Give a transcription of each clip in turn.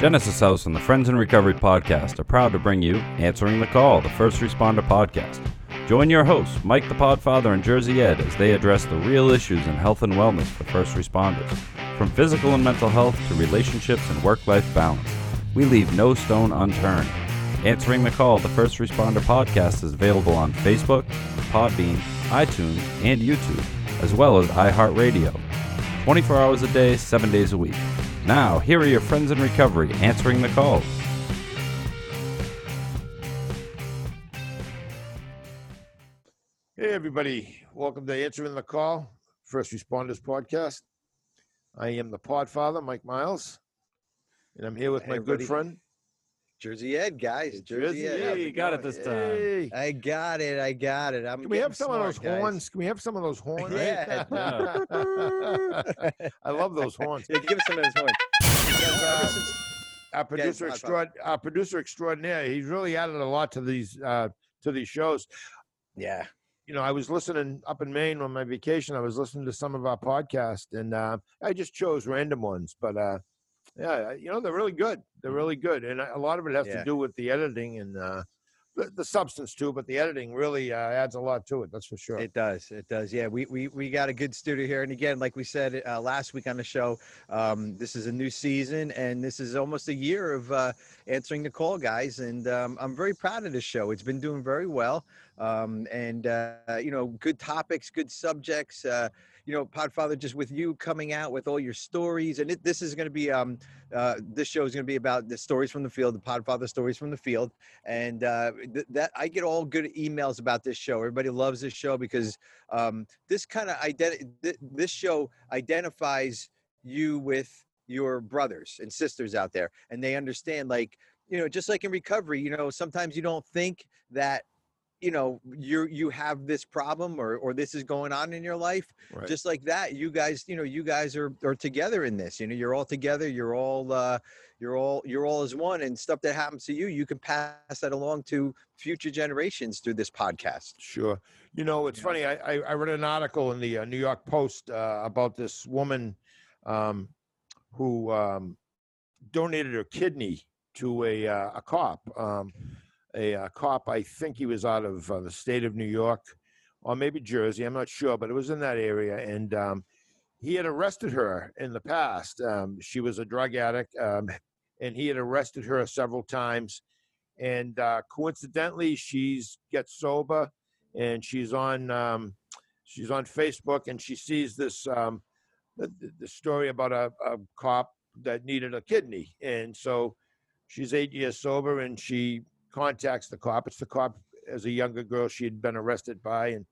Genesis House and the Friends in Recovery podcast are proud to bring you Answering the Call, the First Responder podcast. Join your hosts, Mike the Podfather and Jersey Ed, as they address the real issues in health and wellness for first responders. From physical and mental health to relationships and work life balance, we leave no stone unturned. Answering the Call, the First Responder podcast is available on Facebook, Podbean, iTunes, and YouTube, as well as iHeartRadio. 24 hours a day, 7 days a week. Now, here are your friends in recovery answering the call. Hey, everybody. Welcome to Answering the Call, First Responders Podcast. I am the Podfather, Mike Miles, and I'm here with Hey, my everybody. good friend, Jersey Ed, guys. Jersey, Ed. You it got it this time. Hey. I got it. I got it. I'm Can we have getting some of those guys. horns? Can we have some of those horns? Yeah. I love those horns. Yeah, give us some of those horns. Because, uh, our producer Podfather. extraord, our producer extraordinaire, he's really added a lot to these uh, to these shows. yeah. you know, I was listening up in Maine on my vacation. I was listening to some of our podcasts, and uh, I just chose random ones. But uh, yeah, you know, they're really good. They're really good, and a lot of it has Yeah. to do with the editing and uh, the, the substance too. But the editing really uh, adds a lot to it. That's for sure. It does. It does. Yeah, we we we got a good studio here, and again, like we said uh, last week on the show, um, this is a new season, and this is almost a year of uh, answering the call, guys. And um, I'm very proud of this show. It's been doing very well, um, and uh, you know, good topics, good subjects. Uh, you know, Podfather, just with you coming out with all your stories, and it, this is going to be um, uh, this show is going to be about the stories from the field, the Podfather stories from the field, and uh, th- that I get all good emails about this show. Everybody loves this show because um, this kind of identi- th- this show identifies you with your brothers and sisters out there, and they understand, like you know, just like in recovery, you know, sometimes you don't think that you know you you have this problem or or this is going on in your life Right. just like that you guys you know you guys are are together in this you know you're all together you're all uh you're all you're all as one and stuff that happens to you you can pass that along to future generations through this podcast Sure. You know, it's Yeah. funny. I, I, I read an article in the uh, New York Post uh, about this woman um, who um, donated her kidney to a, uh, a cop. Um, a, uh cop, I think he was out of uh, the state of New York or maybe Jersey. I'm not sure, but it was in that area. And um, he had arrested her in the past. Um, she was a drug addict, um, and he had arrested her several times. And uh, coincidentally, she's gets sober and she's on um, she's on Facebook and she sees this um, the, the- story about a, a cop that needed a kidney and so she's eight years sober and she contacts the cop. It's the cop as a younger girl she had been arrested by and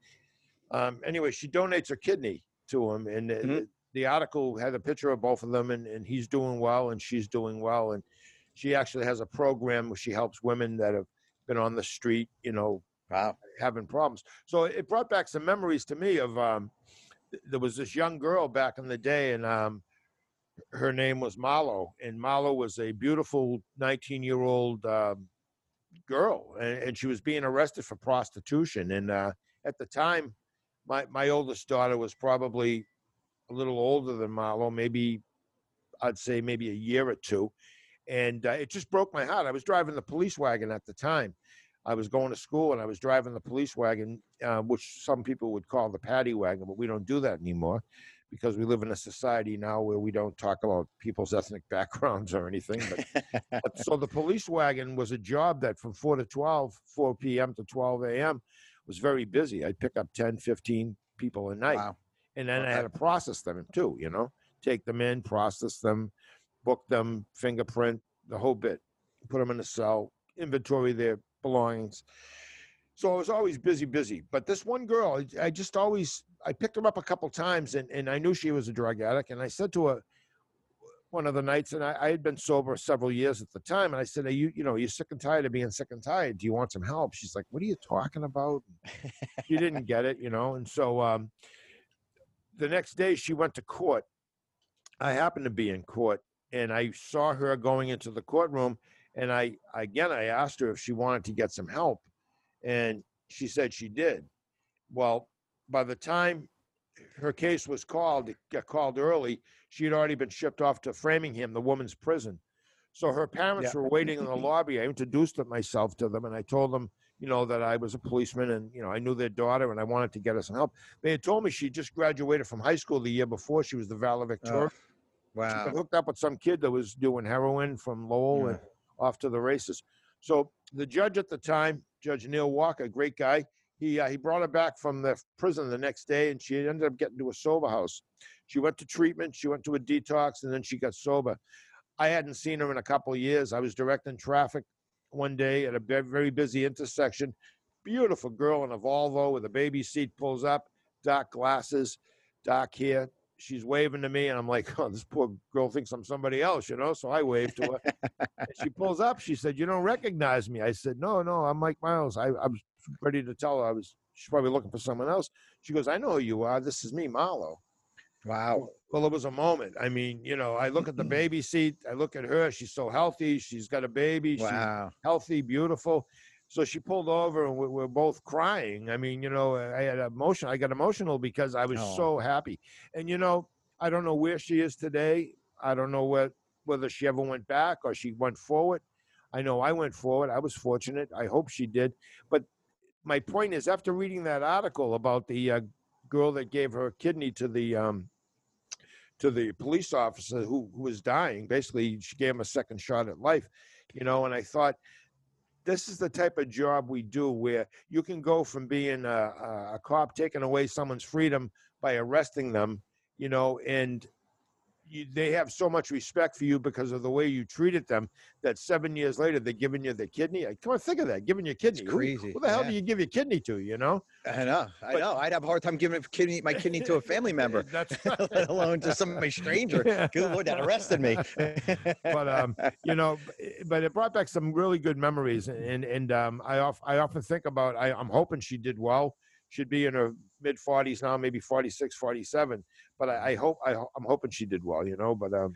um, anyway she donates her kidney to him and the- Mhm. the article had a picture of both of them and, and he's doing well and she's doing well and she actually has a program where she helps women that have been on the street you know wow having problems. So it brought back some memories to me of um, there was this young girl back in the day, and um, her name was Marlo, and Marlo was a beautiful 19 year old um, girl, and, she was being arrested for prostitution. And uh, at the time, my my oldest daughter was probably a little older than Marlo, maybe I'd say maybe a year or two. And uh, it just broke my heart. I was driving the police wagon at the time. I was going to school and I was driving the police wagon, uh, which some people would call the paddy wagon, but we don't do that anymore because we live in a society now where we don't talk about people's ethnic backgrounds or anything. But, but so the police wagon was a job that from 4 to 12, 4 p.m. to 12 a.m. was very busy. I'd pick up 10, 15 people a night. wow And then I had to process them too, you know, take them in, process them, book them, fingerprint, the whole bit, put them in a cell, inventory their belongings. So I was always busy, busy. But this one girl, I just always, I picked her up a couple times and, and I knew she was a drug addict. And I said to her one of the nights, and I, I had been sober several years at the time. And I said, Are you, you know, you're sick and tired of being sick and tired. Do you want some help? She's like, What are you talking about? she didn't get it, you know. And so um, the next day she went to court. I happened to be in court and I saw her going into the courtroom. And I, again, I asked her if she wanted to get some help. And she said she did. Well, by the time her case was called, it got called early, she had already been shipped off to Framingham, the woman's prison. So her parents Yeah. were waiting in the lobby. I introduced myself to them and I told them, you know, that I was a policeman and, you know, I knew their daughter and I wanted to get her some help. They had told me she just graduated from high school the year before. She was the valedictorian. She Wow. got hooked up with some kid that was doing heroin from Lowell and off to the races. So the judge at the time, Judge Neil Walker, great guy, he uh, he brought her back from the prison the next day, and she ended up getting to a sober house. She went to treatment, she went to a detox, and then she got sober. I hadn't seen her in a couple of years. I was directing traffic one day at a very busy intersection. Beautiful girl in a Volvo with a baby seat pulls up, dark glasses, dark hair. She's waving to me, and I'm like, "Oh, this poor girl thinks I'm somebody else," you know. So I wave to her. She pulls up. She said, "You don't recognize me?" I said, "No, no, I'm Mike Miles." I, I was ready to tell her I was. She's probably looking for someone else. She goes, "I know who you are. This is me, Marlo." Wow. Well, it was a moment. I mean, you know, I look at the mm-hmm. baby seat. I look at her. She's so healthy. She's got a baby. She's Wow. healthy, beautiful. So she pulled over, and we we're both crying. I mean, you know, I had emotion. I got emotional because I was Oh. so happy. And you know, I don't know where she is today. I don't know what whether she ever went back or she went forward. I know I went forward. I was fortunate. I hope she did. But my point is, after reading that article about the uh, girl that gave her kidney to the um, to the police officer who, who was dying, basically she gave him a second shot at life. You know, and I thought this is the type of job we do where you can go from being a, a, a cop taking away someone's freedom by arresting them, you know, and you, they have so much respect for you because of the way you treated them that seven years later they're giving you the kidney. Come on, think of that, giving your kidney. Who- crazy, Who, the hell yeah. do you give your kidney to? You know, I know. I But- know. I'd have a hard time giving a kidney, my kidney to a family member, That's let alone to somebody stranger. Good Lord, that arrested me. but um, you know, but it brought back some really good memories, and and um, I off, I often think about. I, I'm hoping she did well. She'd be in her mid 40s now, maybe 46, 47. But I, I hope I, i'm hoping she did well. You know, but um,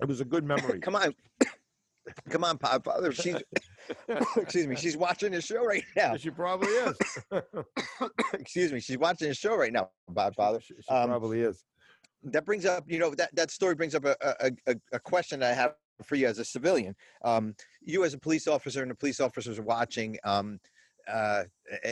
it was a good memory. Come on. Come on, Podfather. She's excuse me. She's watching the show right now. She probably is. excuse me. She's watching the show right now, Podfather. She, she Um, probably is. that brings up, you know, that, that story brings up a, a, a, a question that I have for you as a civilian. Um, you as a police officer and the police officers are watching, um, uh,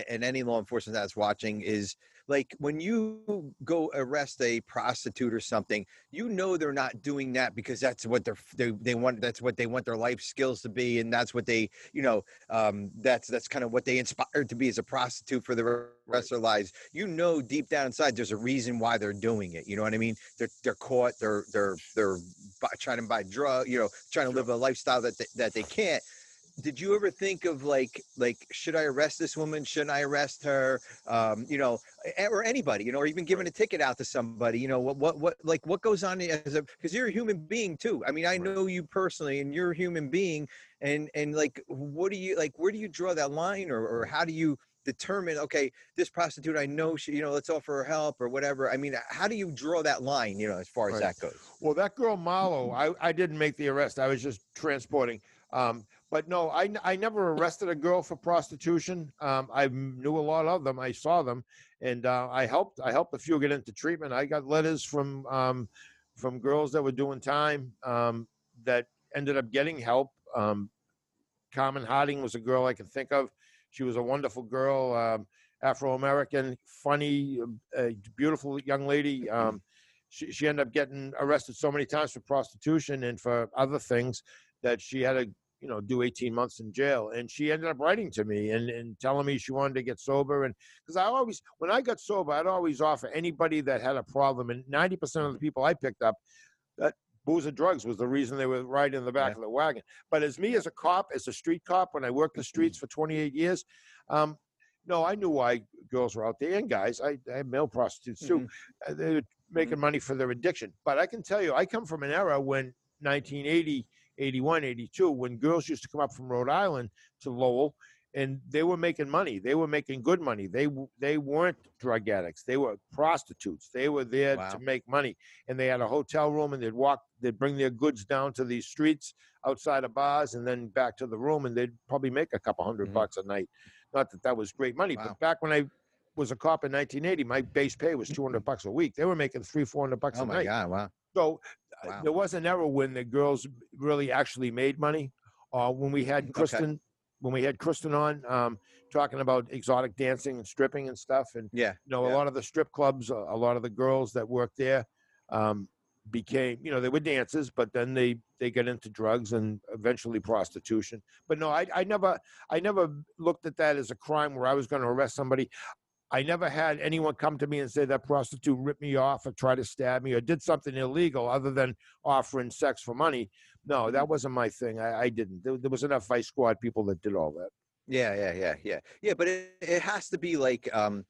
and any law enforcement that's watching is like when you go arrest a prostitute or something, you know they're not doing that because that's what they're they, they want. That's what they want their life skills to be, and that's what they, you know, um, that's that's kind of what they inspired to be as a prostitute for the rest of their lives. You know, deep down inside, there's a reason why they're doing it. You know what I mean? They're they're caught. They're they're they're trying to buy drug. You know, trying to live a lifestyle that they, that they can't. Did you ever think of like like should I arrest this woman? Shouldn't I arrest her? Um, you know, or anybody, you know, or even giving a ticket out to somebody, you know, what, what, what, like what goes on as a, cause you're a human being too. I mean, I Right. know you personally and you're a human being and, and like, what do you, like, where do you draw that line or, or how do you determine, okay, this prostitute, I know she, you know, let's offer her help or whatever. I mean, how do you draw that line, you know, as far as Right. that goes? Well, that girl Marlo I, I didn't make the arrest. I was just transporting. Um, but no, I, I never arrested a girl for prostitution. Um, I knew a lot of them. I saw them, and uh, I helped. I helped a few get into treatment. I got letters from um, from girls that were doing time um, that ended up getting help. Um, Carmen Harding was a girl I can think of. She was a wonderful girl, um, Afro American, funny, uh, beautiful young lady. Um, she, she ended up getting arrested so many times for prostitution and for other things that she had to you know do 18 months in jail and she ended up writing to me and, and telling me she wanted to get sober and because i always when i got sober i'd always offer anybody that had a problem and 90% of the people i picked up that booze and drugs was the reason they were riding in the back Yeah. of the wagon. But as me as a cop as a street cop when i worked the streets for 28 years um, no i knew why girls were out there and guys i, I had male prostitutes too uh, they were making money for their addiction. But I can tell you, I come from an era when 1980, 81, 82, when girls used to come up from Rhode Island to Lowell and they were making money. They were making good money. They they weren't drug addicts. They were prostitutes. They were there Wow. to make money. And they had a hotel room and they'd walk, they'd bring their goods down to these streets outside of bars and then back to the room and they'd probably make a couple 100 Mhm. bucks a night. Not that that was great money, Wow. but back when I was a cop in 1980, my base pay was 200 bucks a week. They were making three, 400 bucks Oh a my. God. Wow. So uh, Wow. there was an era when the girls really actually made money. Uh, when we had Okay. Kristen, when we had Kristen on, um, talking about exotic dancing and stripping and stuff, and Yeah. you know, a lot of the strip clubs, a a lot of the girls that worked there um, became, you know, they were dancers, but then they they got into drugs and eventually prostitution. But no, I I never I never looked at that as a crime where I was going to arrest somebody. I never had anyone come to me and say that prostitute ripped me off or tried to stab me or did something illegal other than offering sex for money. No, that wasn't my thing. I, I didn't. There, there was enough Vice Squad people that did all that. Yeah, yeah, yeah, yeah, yeah. But it, it has to be like um,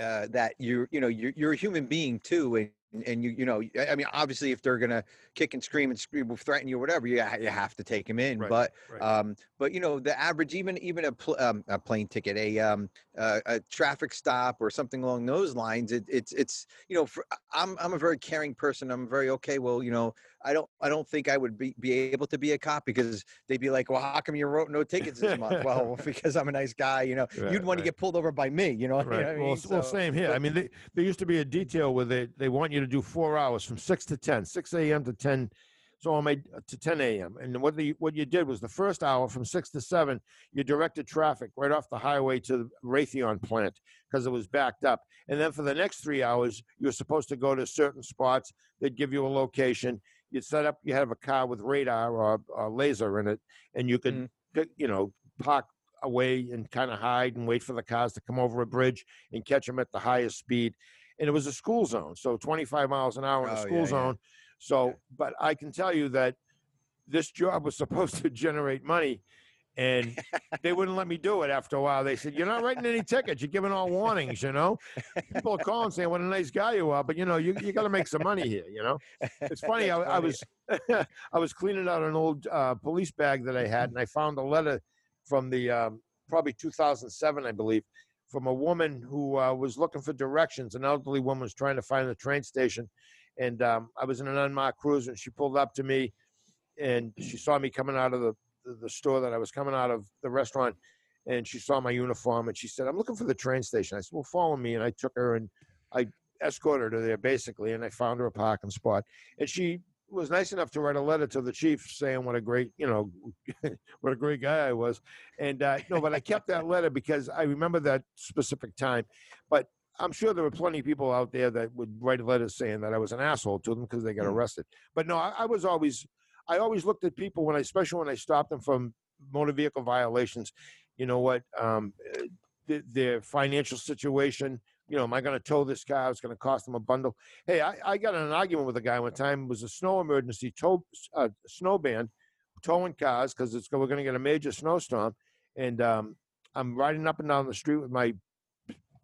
uh, that. You you know you're you're a human being too, and and you you know I- mean obviously if they're gonna kick and scream and scream threaten you or whatever, you you have to take them in. Right, But right. um, but you know the average even even a pl- um, a plane ticket, a um uh, a traffic stop or something along those lines. It, it's it's you know for, I'm I'm a very caring person. I'm very okay. Well you know I don't I don't think I would be be able to be a cop because they'd be like, well, how come you wrote no tickets this month? well, because I'm a nice guy, you know. Right, You'd want to get pulled over by me, you know. you know what I well, mean? well, So- same here. I mean, they, there used to be a detail where they, they want you to do four hours from six to 10, 6 a.m. to 10. So I made uh, to 10 a.m. And what the what you did was the first hour from six to seven, you directed traffic right off the highway to the Raytheon plant because it was backed up. And then for the next three hours, you were supposed to go to certain spots. They'd give you a location. You'd set up. You have a car with radar or, or laser in it, and you could, Mhm. you know, park away and kind of hide and wait for the cars to come over a bridge and catch them at the highest speed. And it was a school zone, so 25 miles an hour in a Oh, school yeah, yeah. zone. So, Yeah. but I can tell you that this job was supposed to generate money, and they wouldn't let me do it after a while. They said, "You're not writing any tickets. You're giving all warnings." You know, people are calling saying, "What a nice guy you are," but you know, you you got to make some money here. You know, it's funny. I, That's I was I was cleaning out an old uh, police bag that I had, and I found a letter from the um, probably 2007, I believe, from a woman who uh, was looking for directions. An elderly woman was trying to find the train station, and um, I was in an unmarked cruiser, and she pulled up to me, and she saw me coming out of the the, the store that I was coming out of the restaurant, and she saw my uniform, and she said, "I'm looking for the train station." I said, "Well, follow me," and I took her and I escorted her there basically, and I found her a parking spot, and she was nice enough to write a letter to the chief saying what a great, you know, what a great guy I was. And uh, no, but I kept that letter because I remember that specific time. But I'm sure there were plenty of people out there that would write letters saying that I was an asshole to them because they got Mm. arrested. But no, I, I was always, I always looked at people when I, especially when I stopped them from motor vehicle violations. You know what? Um, uh, th- their financial situation. You know, am I going to tow this car? It's going to cost them a bundle. Hey, I, I got in an argument with a guy one time. It was a snow emergency, tow, uh, snow band, towing cars because it's we're going to get a major snowstorm, and um, I'm riding up and down the street with my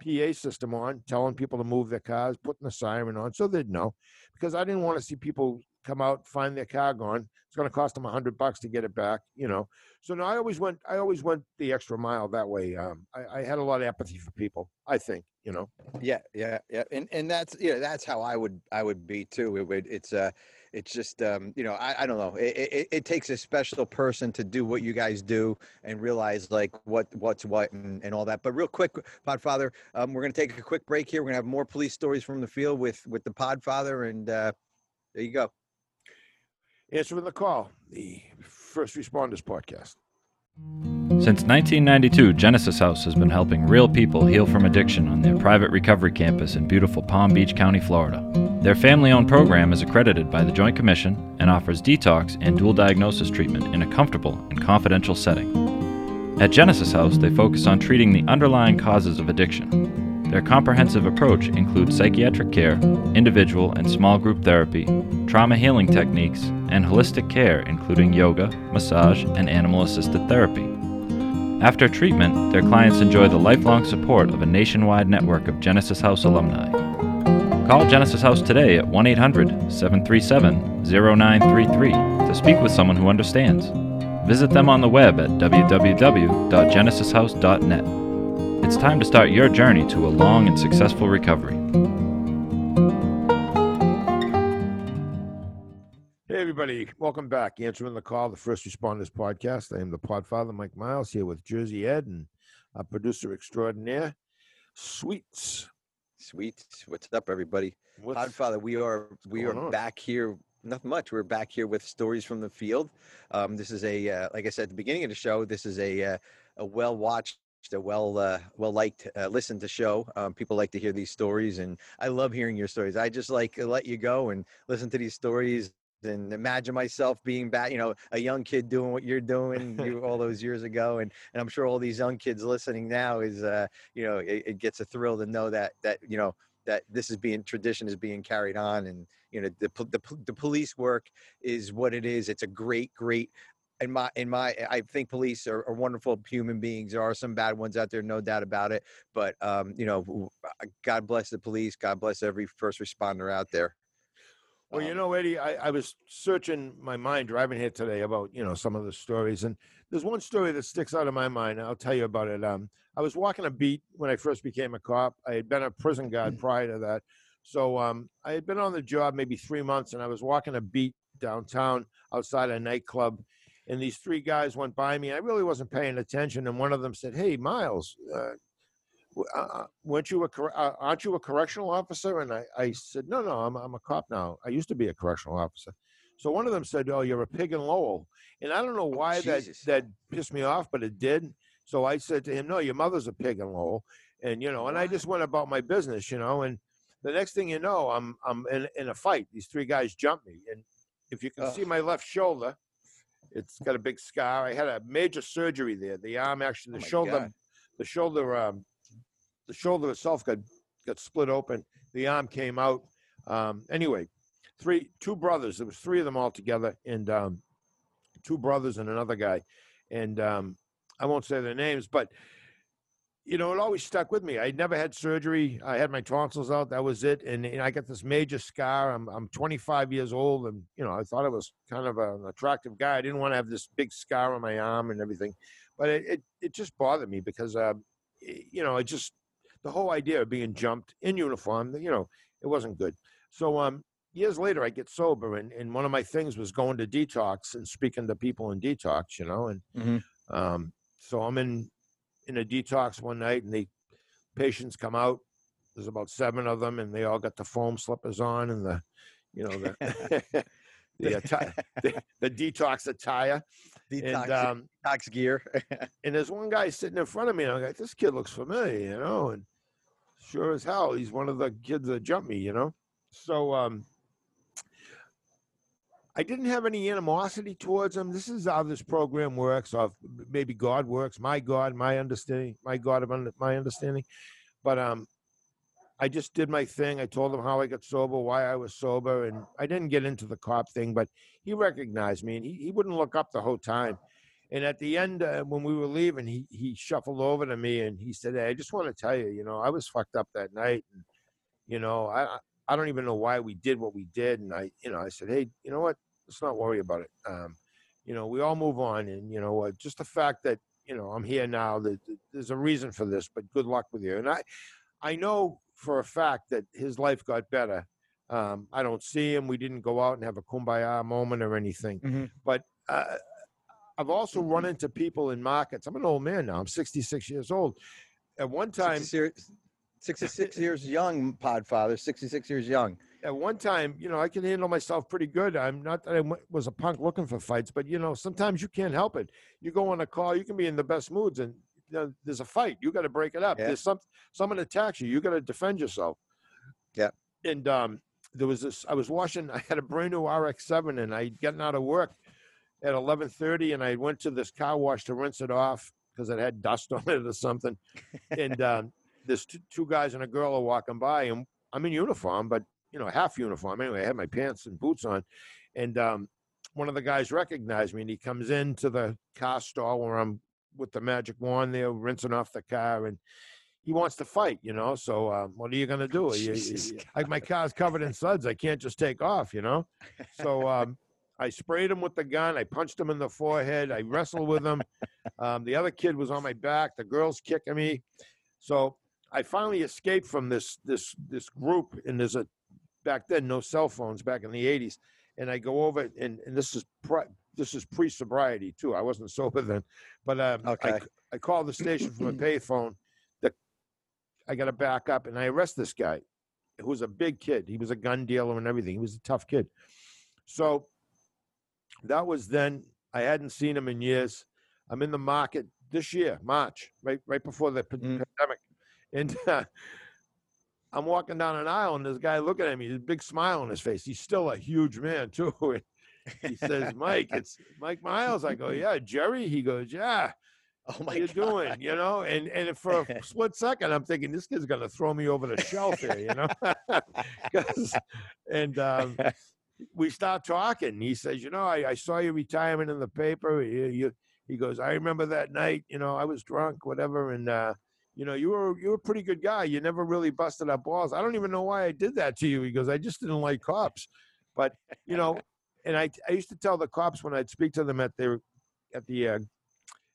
PA system on, telling people to move their cars, putting the siren on, so they'd know, because I didn't want to see people come out find their car gone. It's going to cost them a hundred bucks to get it back, you know. So no, I always went. I always went the extra mile that way. Um, I, I had a lot of empathy for people. I think, you know. Yeah, yeah, yeah, and and that's yeah, that's how I would I would be too. It would it's uh it's just um you know I, I don't know it, it it takes a special person to do what you guys do and realize like what what's what and, and all that. But real quick, Podfather, um, we're gonna take a quick break here. We're gonna have more police stories from the field with with the Podfather, and uh, there you go. Answering the call, the First Responders Podcast. Since 1992, Genesis House has been helping real people heal from addiction on their private recovery campus in beautiful Palm Beach County, Florida. Their family owned program is accredited by the Joint Commission and offers detox and dual diagnosis treatment in a comfortable and confidential setting. At Genesis House, they focus on treating the underlying causes of addiction. Their comprehensive approach includes psychiatric care, individual and small group therapy, trauma healing techniques, and holistic care, including yoga, massage, and animal assisted therapy. After treatment, their clients enjoy the lifelong support of a nationwide network of Genesis House alumni. Call Genesis House today at 1 800 737 0933 to speak with someone who understands. Visit them on the web at www.genesishouse.net. It's time to start your journey to a long and successful recovery. Hey, everybody. Welcome back. Answering the call, the First Responders Podcast. I am the Podfather, Mike Miles, here with Jersey Ed and our producer extraordinaire, Sweets. Sweets, What's up, everybody? What's, Podfather, we are we are on? back here. Nothing much. We're back here with stories from the field. Um, this is a uh, like I said at the beginning of the show. This is a uh, a well watched, a well uh, well liked, uh, listened to show. Um, people like to hear these stories, and I love hearing your stories. I just like to let you go and listen to these stories and imagine myself being back, you know, a young kid doing what you're doing you, all those years ago, and and I'm sure all these young kids listening now is, uh, you know, it, it gets a thrill to know that that you know that this is being tradition is being carried on and you know the, the, the police work is what it is it's a great great in my in my i think police are, are wonderful human beings there are some bad ones out there no doubt about it but um you know god bless the police god bless every first responder out there Well, you Um, know, Eddie, I, I was searching my mind driving here today about, you know, some of the stories. And there's one story that sticks out of my mind. I'll tell you about it. Um, I was walking a beat when I first became a cop. I had been a prison guard prior to that. So um, I had been on the job maybe three months and I was walking a beat downtown outside a nightclub. And these three guys went by me. I really wasn't paying attention. And one of them said, Hey, Miles, uh, uh, uh, weren't you a cor- uh, aren't you a correctional officer? And I, I said, no, no, I'm, I'm a cop now. I used to be a correctional officer. So one of them said, oh, you're a pig in Lowell. And I don't know why that, that pissed me off, but it did. So I said to him, no, your mother's a pig in Lowell. And, you know, and I just went about my business, you know, and the next thing you know, I'm, I'm in, in a fight. These three guys jumped me. And if you can see my left shoulder, it's got a big scar. I had a major surgery there. The arm actually, Oh the my shoulder, God. the shoulder, um, the shoulder itself got got split open. The arm came out. Um, anyway, three, two brothers. There was three of them all together, and um, two brothers and another guy. And um, I won't say their names, but you know, it always stuck with me. I never had surgery. I had my tonsils out. That was it. And, and I got this major scar. I'm I'm 25 years old, and you know, I thought I was kind of an attractive guy. I didn't want to have this big scar on my arm and everything, but it it, it just bothered me because, uh, y- you know, it just the whole idea of being jumped in uniform, you know, it wasn't good. So um, years later, I get sober, and, and one of my things was going to detox and speaking to people in detox, you know, and Mhm. um, so I'm in in a detox one night, and the patients come out. There's about seven of them, and they all got the foam slippers on and the, you know, the the, atti- the, the detox attire. detox, And um, detox gear and there's one guy sitting in front of me, and I'm like, this kid looks familiar, you know, and sure as hell, he's one of the kids that jumped me, you know. So um, I didn't have any animosity towards him. This is how this program works, or maybe God works. My God, my understanding, my God of under, my understanding. But um, I just did my thing. I told him how I got sober, why I was sober, and I didn't get into the cop thing. But he recognized me, and he, he wouldn't look up the whole time. And at the end, uh, when we were leaving, he he shuffled over to me and he said, "Hey, I just want to tell you, you know, I was fucked up that night, and you know, I I- I don't even know why we did what we did." And I, you know, I said, "Hey, you know what? Let's not worry about it. Um, you know, we all move on, and you know, uh, just the fact that you know I'm here now, that that there's a reason for this. But good luck with you." And I, I know for a fact that his life got better. Um, I don't see him. We didn't go out and have a kumbaya moment or anything. Mhm. But uh, I've also run into people in markets. I'm an old man now. I'm 66 years old. At one time, 66 years, 66 years young podfather 66 years young at one time, you know, I can handle myself pretty good. I'm not that I was a punk looking for fights, but you know, sometimes you can't help it. You go on a call, you can be in the best moods, and you know, there's a fight. You got to break it up. Yeah. There's some someone attacks you. You got to defend yourself. Yeah. And um, there was this. I was washing. I had a brand new RX-7, and I'd gotten out of work at 11:30, and I went to this car wash to rinse it off because it had dust on it or something. And um, there's two, two guys and a girl are walking by, and I'm in uniform, but you know, half uniform anyway. I had my pants and boots on, and um, one of the guys recognized me, and he comes into the car stall where I'm with the magic wand there, rinsing off the car, and he wants to fight, you know. So um, what are you gonna do? You- you- like my car's covered in suds, I can't just take off, you know. So um, I sprayed him with the gun. I punched him in the forehead. I wrestled with him. Um, the other kid was on my back. The girl's kicking me. So I finally escaped from this this this group. And there's a back then no cell phones back in the 80s. And I go over and, and this is pre, this is pre sobriety too. I wasn't sober then, but um, I Okay. I called the station from a payphone. The I got to back up, and I arrest this guy, who was a big kid. He was a gun dealer and everything. He was a tough kid. So that was then. I hadn't seen him in years. I'm in the market this year, March, right right before the Mm. pandemic, and uh, I'm walking down an aisle, and this guy looking at me, he's a big smile on his face. He's still a huge man too. He says, "Mike, it's Mike Miles." I go, "Yeah, Jerry." He goes, "Yeah." Oh my How you God. doing? You know, and and for a split second, I'm thinking this kid's gonna throw me over the shelf here. You know, and um, we start talking. He says, "You know, I, I saw your retirement in the paper. You, you, he goes, I remember that night. You know, I was drunk, whatever, and uh, you know, you were you were a pretty good guy. You never really busted up balls. I don't even know why I did that to you. He goes, I just didn't like cops, but you know, and I I used to tell the cops when I'd speak to them at their at the uh,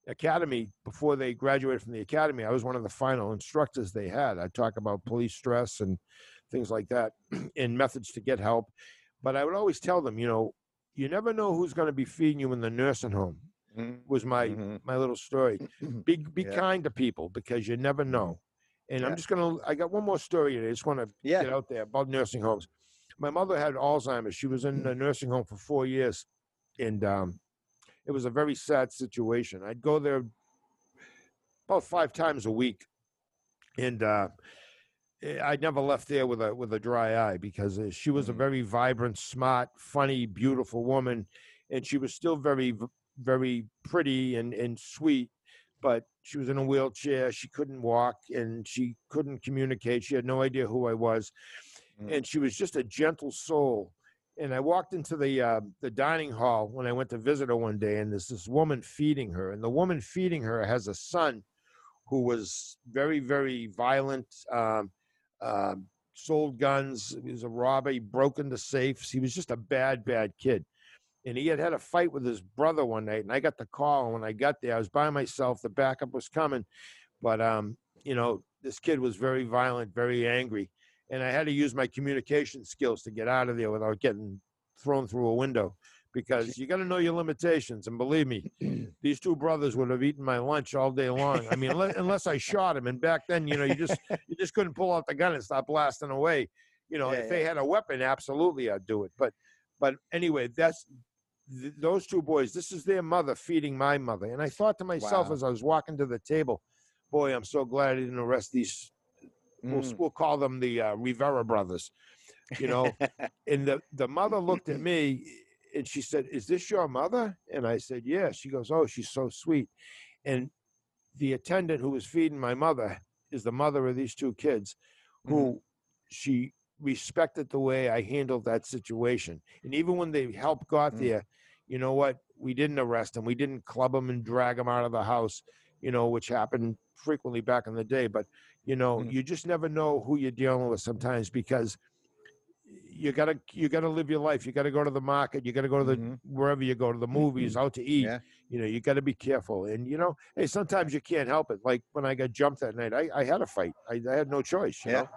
academy before they graduated from the academy. I was one of the final instructors they had. I talk about police stress and things like that, and methods to get help. But I would always tell them, you know, you never know who's going to be feeding you in the nursing home. Mhm, Was my mhm. my little story. Be be Yeah. kind to people because you never know. And Yeah. I'm just gonna. I got one more story. I just want to Yeah. get out there about nursing homes. My mother had Alzheimer's. She was in a nursing home for four years, and um, it was a very sad situation. I'd go there about five times a week, and uh, eh, I never left there with a with a dry eye because uh, she was a Mhm. very vibrant, smart, funny, beautiful woman, and she was still very very pretty and and sweet. But she was in a wheelchair. She couldn't walk, and she couldn't communicate. She had no idea who I was, Mm. and she was just a gentle soul. And I walked into the uh, the dining hall when I went to visit her one day, and there's this woman feeding her, and the woman feeding her has a son who was very very violent, um, um, sold guns. He was a robber. He broke into safes. He was just a bad bad kid. And he had had a fight with his brother one night, and I got the call. And when I got there, I was by myself. The backup was coming, but um, you know, this kid was very violent, very angry, and I had to use my communication skills to get out of there without getting thrown through a window. Because you got to know your limitations, and believe me, these two brothers would have eaten my lunch all day long. I mean, unless, I shot him, and back then, you know, you just you just couldn't pull out the gun and start blasting away. You know, Yeah, if they had a weapon, absolutely, I'd do it. But but anyway, that's th- those two boys. This is their mother feeding my mother, and I thought to myself Wow. as I was walking to the table, boy, I'm so glad I didn't arrest these. We'll, Mm. we'll call them the uh, Rivera brothers. You know, and the the mother looked at me and she said, "Is this your mother?" And I said, "Yeah." She goes, "Oh, she's so sweet." And the attendant who was feeding my mother is the mother of these two kids, who she respected the way I handled that situation. And even when the help got Mm. there, you know what? We didn't arrest him. We didn't club him and drag him out of the house. You know, which happened frequently back in the day. But you know, Mm. you just never know who you're dealing with sometimes because you gotta you gotta live your life. You gotta go to the market. You gotta go to the Mhm. wherever you go to the movies, out to eat. Yeah. You know, you gotta be careful. And you know, hey, sometimes you can't help it. Like when I got jumped that night, I, I had a fight. I, I had no choice. You Yeah. know?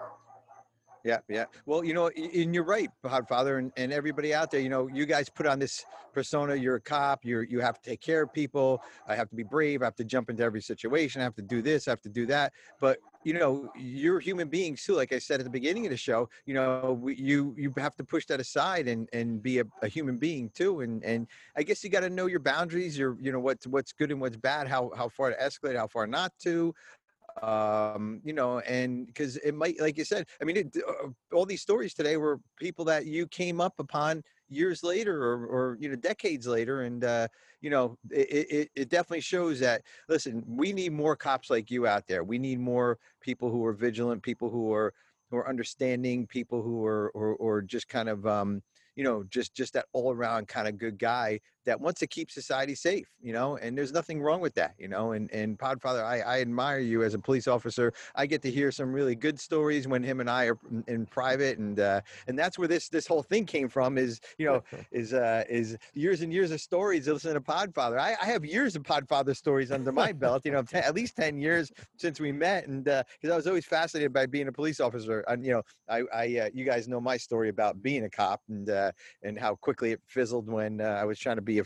Yeah, yeah. Well, you know, and you're right, Podfather, and, and everybody out there. You know, you guys put on this persona. You're a cop. You're you have to take care of people. I have to be brave. I have to jump into every situation. I have to do this. I have to do that. But you know, you're human beings too. Like I said at the beginning of the show, you know, we, you you have to push that aside and and be a, a human being too. And and I guess you got to know your boundaries. Your you know what's what's good and what's bad. How how far to escalate. How far not to um you know and because it might like you said i mean it, uh, all these stories today were people that you came up upon years later or, or you know decades later and uh you know it, it it definitely shows that listen we need more cops like you out there. We need more people who are vigilant people who are who are understanding people who are or, or just kind of um you know just just that all around kind of good guy that wants to keep society safe, you know, and there's nothing wrong with that, you know. And and Podfather, I, I admire you as a police officer. I get to hear some really good stories when him and I are in, private, and uh, and that's where this this whole thing came from. Is you know is uh, is years and years of stories. Listening to Podfather, I, I have years of Podfather stories under my belt. You know, ten, at least ten years since we met, and because I was always fascinated by being a police officer. And you know, I, I uh, you guys know my story about being a cop and uh, and how quickly it fizzled when uh, I was trying to be a,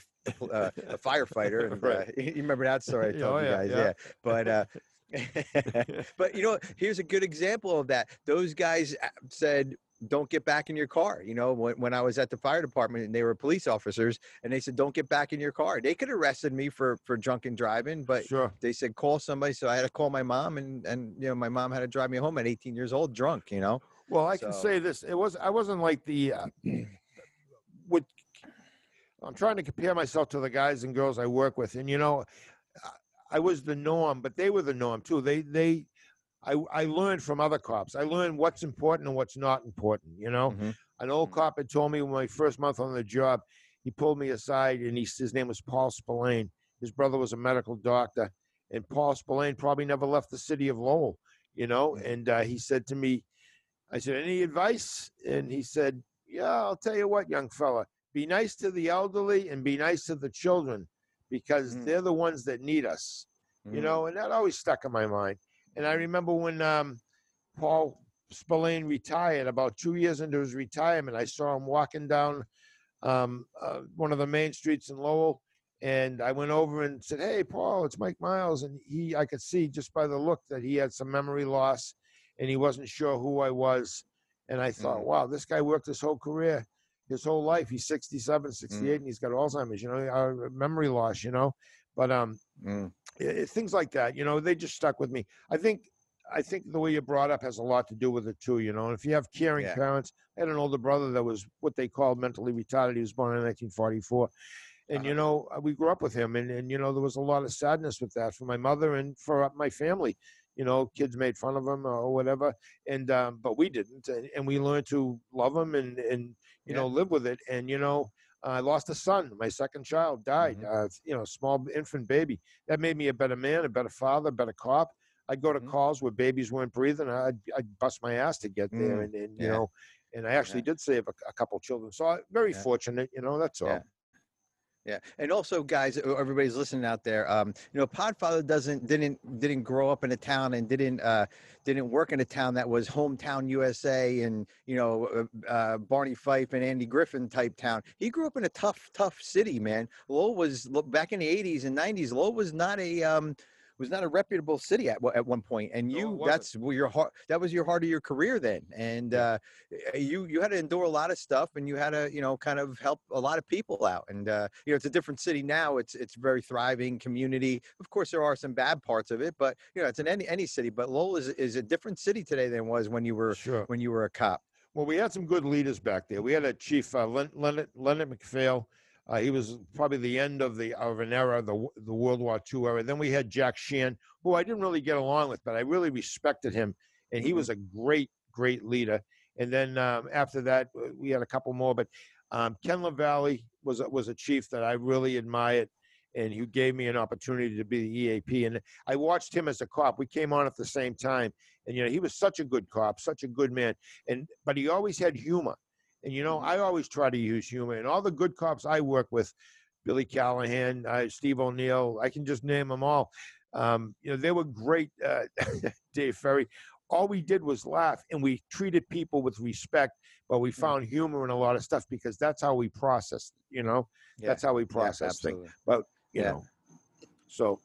uh, a firefighter. And uh, you remember that story I Yeah, told oh, you yeah, guys, yeah. yeah. But uh, but you know, here's a good example of that. Those guys uh, said, "Don't get back in your car." You know, when, when I was at the fire department and they were police officers, and they said, "Don't get back in your car." They could have arrested me for for drunken driving, but Sure. they said call somebody. So I had to call my mom, and and you know, my mom had to drive me home at 18 years old, drunk. You know. Well, I can say this: it was I wasn't like the uh, with. I'm trying to compare myself to the guys and girls I work with, and you know, I- was the norm, but they were the norm too. They they, I I learned from other cops. I learned what's important and what's not important. You know, Mhm. an old Mhm. cop had told me my first month on the job. He pulled me aside and he his name was Paul Spillane. His brother was a medical doctor, and Paul Spillane probably never left the city of Lowell. You know, Mhm. and uh, he said to me, I said, any advice? And he said, yeah, I'll tell you what, young fella, be nice to the elderly and be nice to the children because Mm. they're the ones that need us, you Mhm. know, and that always stuck in my mind. And I remember when um, Paul Spillane retired, about two years into his retirement, I saw him walking down um, uh, one of the main streets in Lowell. And I went over and said, "Hey, Paul, it's Mike Miles." And he, I could see just by the look that he had some memory loss, and he wasn't sure who I was. And I thought, Mm. "Wow, this guy worked his whole career, his whole life. He's 67, 68, and he's got Alzheimer's. You know, uh, memory loss. You know, but um, Mm. i- i- things like that. You know, they just stuck with me. I think I think the way you're brought up has a lot to do with it too. You know, and if you have caring Yeah. parents, I had an older brother that was what they called mentally retarded. He was born in 1944, and you Uh-huh. know, uh, we grew up with him, and and you know, there was a lot of sadness with that for my mother and for uh, my family. You know, kids made fun of him or whatever, and um, but we didn't, and, and we learned to love him and and you Yeah. know live with it. And you know, I lost a son. My second child died. Mhm. Uh, you know, small infant baby. That made me a better man, a better father, a better cop. I'd go to Mhm. calls where babies weren't breathing. I'd, I'd bust my ass to get there, Mm, and, and you yeah. know, and I actually did save a, a couple children. So I, very Yeah. fortunate, you know. That's all. Yeah. And also, guys, everybody's listening out there. Um, you know, Podfather doesn't didn't didn't grow up in a town and didn't uh, didn't work in a town that was hometown USA and you know uh, uh, Barney Fife and Andy Griffin type town. He grew up in a tough tough city, man. Lowell was back in the '80s and '90s. Lowell was not a um, was not a reputable city at at one point, and you wasn't. that's where your heart that was your heart of your career then, and uh, uh, you you had to endure a lot of stuff and you had to you know kind of help a lot of people out and uh, you know it's a different city now it's it's very thriving community of course there are some bad parts of it but you know it's in any any city but Lowell is, is a different city today than it was when you were Sure. when you were a cop Well, we had some good leaders back there. We had a chief, uh, Leonard, Leonard McPhail. Uh, he was probably the end of the of an era, the the World War II era. Then we had Jack Sheehan, who I didn't really get along with, but I really respected him, and he was a great, great leader. And then um, after that, uh, we had a couple more, but um, Ken LaValle was a- was a chief that I really admired, and he gave me an opportunity to be the EAP. And I watched him as a cop. We came on at the same time, and you know he was such a good cop, such a good man, and but he always had humor. And you know, Mhm. I always try to use humor. And all the good cops I work with, Billy Callahan, uh, Steve O'Neill, I can just name them all. Um, you know, they were great. Uh, Dave Ferry. All we did was laugh, and we treated people with respect. But we found humor in a lot of stuff because that's how we process. You know, yeah that's how we yeah, process things. But you Yeah. know, so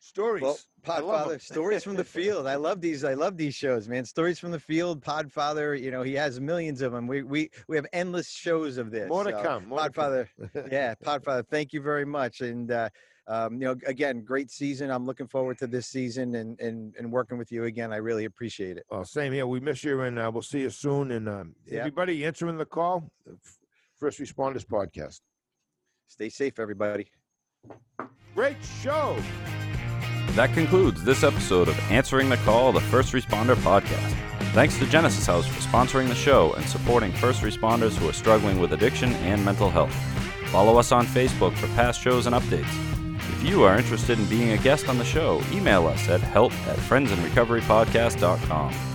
stories. Well, I love 'em. Podfather, stories from the field. I love these. I love these shows, man. Stories from the field. Podfather, you know, he has millions of them. We we we have endless shows of this. more to so, come. More to come. Podfather, yeah, Podfather. Thank you very much. And uh, um, you know, again, great season. I'm looking forward to this season and and and working with you again. I really appreciate it. Well, same here. We miss you, and uh, we'll see you soon. And um, Yeah. everybody answering the call, uh, First Responders Podcast. Stay safe, everybody. Great show. That concludes this episode of Answering the Call, the First Responder Podcast. Thanks to Genesis House for sponsoring the show and supporting first responders who are struggling with addiction and mental health. Follow us on Facebook for past shows and updates. If you are interested in being a guest on the show, email us at help at friendsinrecoverypodcast.com.